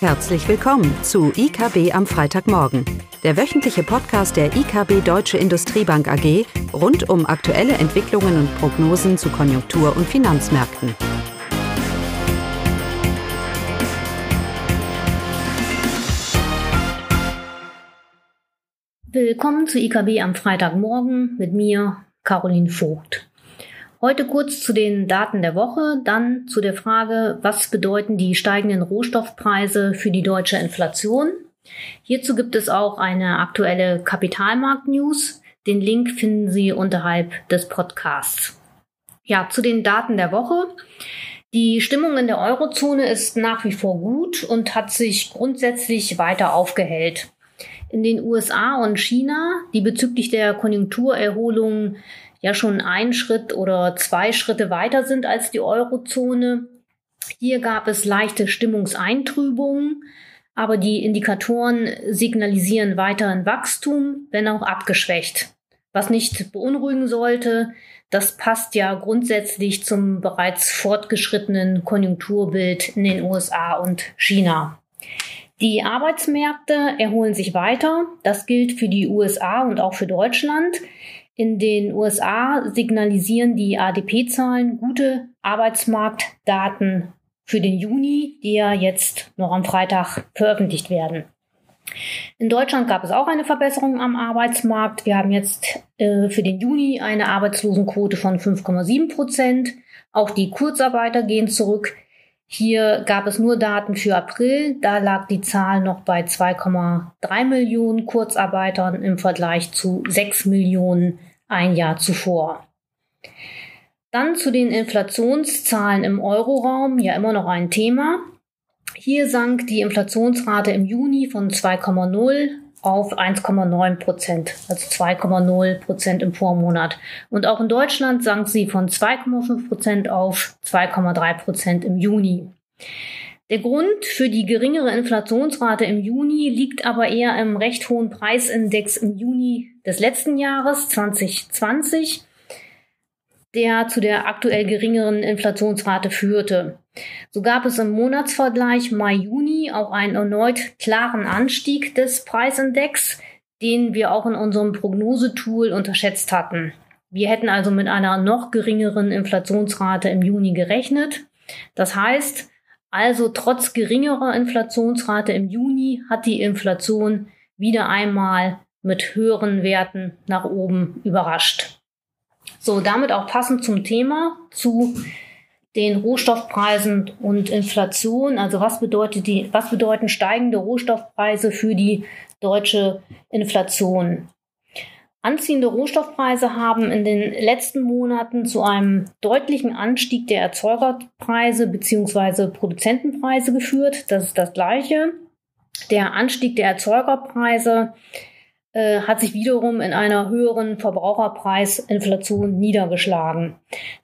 Herzlich willkommen zu IKB am Freitagmorgen, der wöchentliche Podcast der IKB Deutsche Industriebank AG rund um aktuelle Entwicklungen und Prognosen zu Konjunktur- und Finanzmärkten. Willkommen zu IKB am Freitagmorgen mit mir, Caroline Vogt. Heute kurz zu den Daten der Woche, dann zu der Frage, was bedeuten die steigenden Rohstoffpreise für die deutsche Inflation. Hierzu gibt es auch eine aktuelle Kapitalmarkt-News. Den Link finden Sie unterhalb des Podcasts. Ja, zu den Daten der Woche. Die Stimmung in der Eurozone ist nach wie vor gut und hat sich grundsätzlich weiter aufgehellt. In den USA und China, die bezüglich der Konjunkturerholung ja schon einen Schritt oder zwei Schritte weiter sind als die Eurozone. Hier gab es leichte Stimmungseintrübungen, aber die Indikatoren signalisieren weiterhin Wachstum, wenn auch abgeschwächt. Was nicht beunruhigen sollte, das passt ja grundsätzlich zum bereits fortgeschrittenen Konjunkturbild in den USA und China. Die Arbeitsmärkte erholen sich weiter. Das gilt für die USA und auch für Deutschland. In den USA signalisieren die ADP-Zahlen gute Arbeitsmarktdaten für den Juni, die ja jetzt noch am Freitag veröffentlicht werden. In Deutschland gab es auch eine Verbesserung am Arbeitsmarkt. Wir haben jetzt äh, für den Juni eine Arbeitslosenquote von 5,7 Prozent. Auch die Kurzarbeiter gehen zurück. Hier gab es nur Daten für April. Da lag die Zahl noch bei 2,3 Millionen Kurzarbeitern im Vergleich zu 6 Millionen ein Jahr zuvor. Dann zu den Inflationszahlen im Euroraum, ja immer noch ein Thema. Hier sank die Inflationsrate im Juni von 2,0 auf 1,9 Prozent, also 2,0 Prozent im Vormonat. Und auch in Deutschland sank sie von 2,5 Prozent auf 2,3 Prozent im Juni. Der Grund für die geringere Inflationsrate im Juni liegt aber eher im recht hohen Preisindex im Juni des letzten Jahres 2020, der zu der aktuell geringeren Inflationsrate führte. So gab es im Monatsvergleich Mai-Juni auch einen erneut klaren Anstieg des Preisindex, den wir auch in unserem Prognosetool unterschätzt hatten. Wir hätten also mit einer noch geringeren Inflationsrate im Juni gerechnet. Das heißt, also trotz geringerer Inflationsrate im Juni hat die Inflation wieder einmal mit höheren Werten nach oben überrascht. So, damit auch passend zum Thema, zu den Rohstoffpreisen und Inflation. Also was bedeutet die, was bedeuten steigende Rohstoffpreise für die deutsche Inflation? Anziehende Rohstoffpreise haben in den letzten Monaten zu einem deutlichen Anstieg der Erzeugerpreise bzw. Produzentenpreise geführt. Das ist das Gleiche. Der Anstieg der Erzeugerpreise äh, hat sich wiederum in einer höheren Verbraucherpreisinflation niedergeschlagen.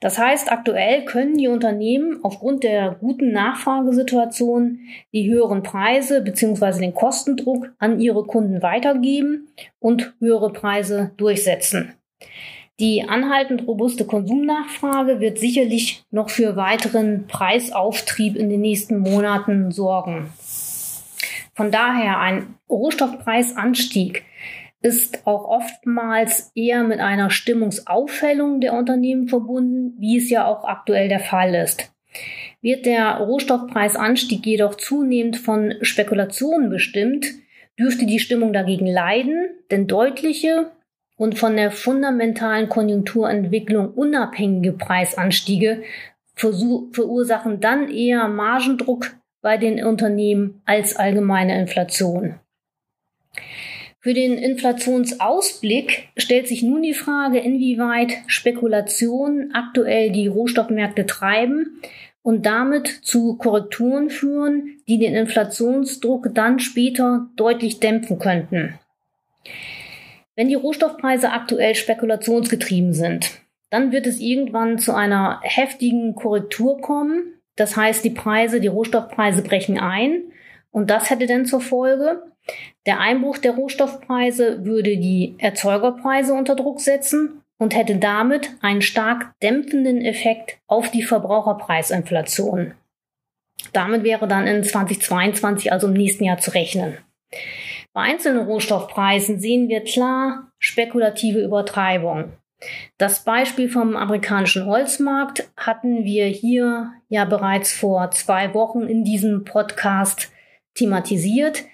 Das heißt, aktuell können die Unternehmen aufgrund der guten Nachfragesituation die höheren Preise bzw. den Kostendruck an ihre Kunden weitergeben und höhere Preise durchsetzen. Die anhaltend robuste Konsumnachfrage wird sicherlich noch für weiteren Preisauftrieb in den nächsten Monaten sorgen. Von daher ein Rohstoffpreisanstieg ist auch oftmals eher mit einer Stimmungsaufhellung der Unternehmen verbunden, wie es ja auch aktuell der Fall ist. Wird der Rohstoffpreisanstieg jedoch zunehmend von Spekulationen bestimmt, dürfte die Stimmung dagegen leiden, denn deutliche und von der fundamentalen Konjunkturentwicklung unabhängige Preisanstiege verursachen dann eher Margendruck bei den Unternehmen als allgemeine Inflation. Für den Inflationsausblick stellt sich nun die Frage, inwieweit Spekulationen aktuell die Rohstoffmärkte treiben und damit zu Korrekturen führen, die den Inflationsdruck dann später deutlich dämpfen könnten. Wenn die Rohstoffpreise aktuell spekulationsgetrieben sind, dann wird es irgendwann zu einer heftigen Korrektur kommen. Das heißt, die Preise, die Rohstoffpreise brechen ein und das hätte dann zur Folge, der Einbruch der Rohstoffpreise würde die Erzeugerpreise unter Druck setzen und hätte damit einen stark dämpfenden Effekt auf die Verbraucherpreisinflation. Damit wäre dann in 2022, also im nächsten Jahr, zu rechnen. Bei einzelnen Rohstoffpreisen sehen wir klar spekulative Übertreibung. Das Beispiel vom amerikanischen Holzmarkt hatten wir hier ja bereits vor zwei Wochen in diesem Podcast thematisiert.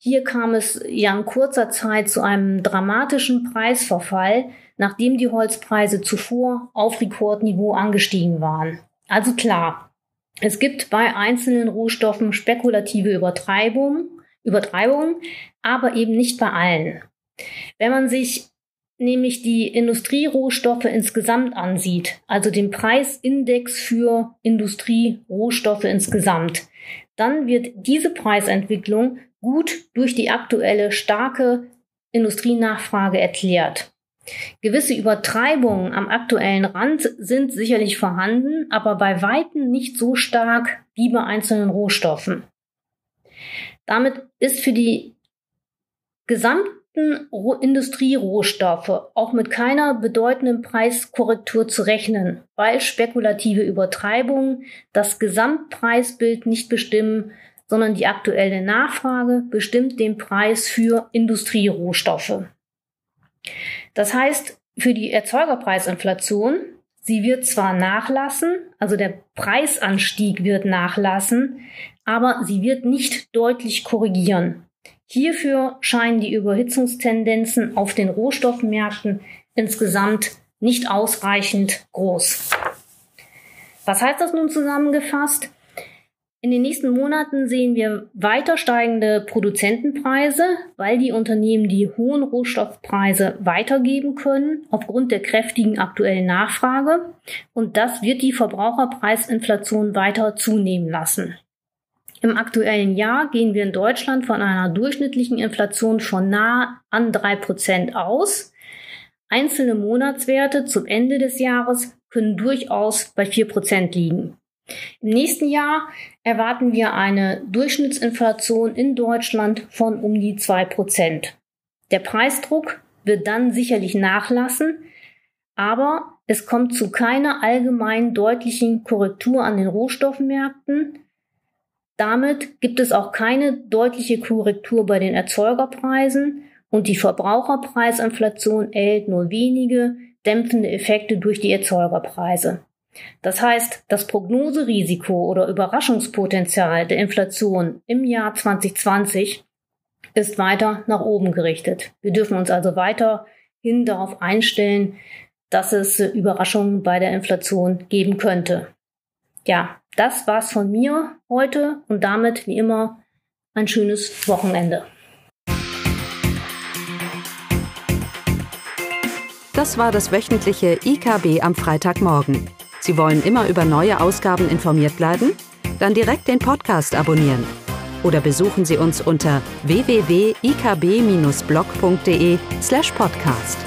Hier kam es ja in kurzer Zeit zu einem dramatischen Preisverfall, nachdem die Holzpreise zuvor auf Rekordniveau angestiegen waren. Also klar, es gibt bei einzelnen Rohstoffen spekulative Übertreibungen, Übertreibungen, aber eben nicht bei allen. Wenn man sich nämlich die Industrierohstoffe insgesamt ansieht, also den Preisindex für Industrierohstoffe insgesamt, dann wird diese Preisentwicklung gut durch die aktuelle starke Industrienachfrage erklärt. Gewisse Übertreibungen am aktuellen Rand sind sicherlich vorhanden, aber bei weitem nicht so stark wie bei einzelnen Damit ist für die gesamte Industrierohstoffe auch mit keiner bedeutenden Preiskorrektur zu rechnen, weil spekulative Übertreibungen das Gesamtpreisbild nicht bestimmen, sondern die aktuelle Nachfrage bestimmt den Preis für Industrierohstoffe. Das heißt, für die Erzeugerpreisinflation, sie wird zwar nachlassen, also der Preisanstieg wird nachlassen, aber sie wird nicht deutlich korrigieren. Hierfür scheinen die Überhitzungstendenzen auf den Rohstoffmärkten insgesamt nicht ausreichend groß. Was heißt das nun zusammengefasst? In den nächsten Monaten sehen wir weiter steigende Produzentenpreise, weil die Unternehmen die hohen Rohstoffpreise weitergeben können aufgrund der kräftigen aktuellen Nachfrage. Und das wird die Verbraucherpreisinflation weiter zunehmen lassen. Im aktuellen Jahr gehen wir in Deutschland von einer durchschnittlichen Inflation von nah an drei Prozent aus. Einzelne Monatswerte zum Ende des Jahres können durchaus bei vier Prozent liegen. Im nächsten Jahr erwarten wir eine Durchschnittsinflation in Deutschland von um die zwei Prozent. Der Preisdruck wird dann sicherlich nachlassen, aber es kommt zu keiner allgemein deutlichen Korrektur an den Rohstoffmärkten. Damit gibt es auch keine deutliche Korrektur bei den Erzeugerpreisen und die Verbraucherpreisinflation erhält nur wenige dämpfende Effekte durch die Erzeugerpreise. Das heißt, das Prognoserisiko oder Überraschungspotenzial der Inflation im Jahr 2020 ist weiter nach oben gerichtet. Wir dürfen uns also weiterhin darauf einstellen, dass es Überraschungen bei der Inflation geben könnte. Ja, das war's von mir heute und damit wie immer ein schönes Wochenende. Das war das wöchentliche IKB am Freitagmorgen. Sie wollen immer über neue Ausgaben informiert bleiben? Dann direkt den Podcast abonnieren. Oder besuchen Sie uns unter www.ikb-blog.de slash podcast.